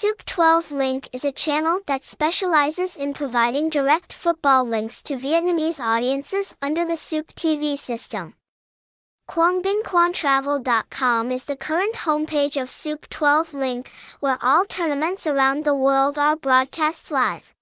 Saoke 12 Link is a channel that specializes in providing direct football links to Vietnamese audiences under the Saoke TV system. QuangBinhQuanTravel.com is the current homepage of Saoke 12 Link, where all tournaments around the world are broadcast live.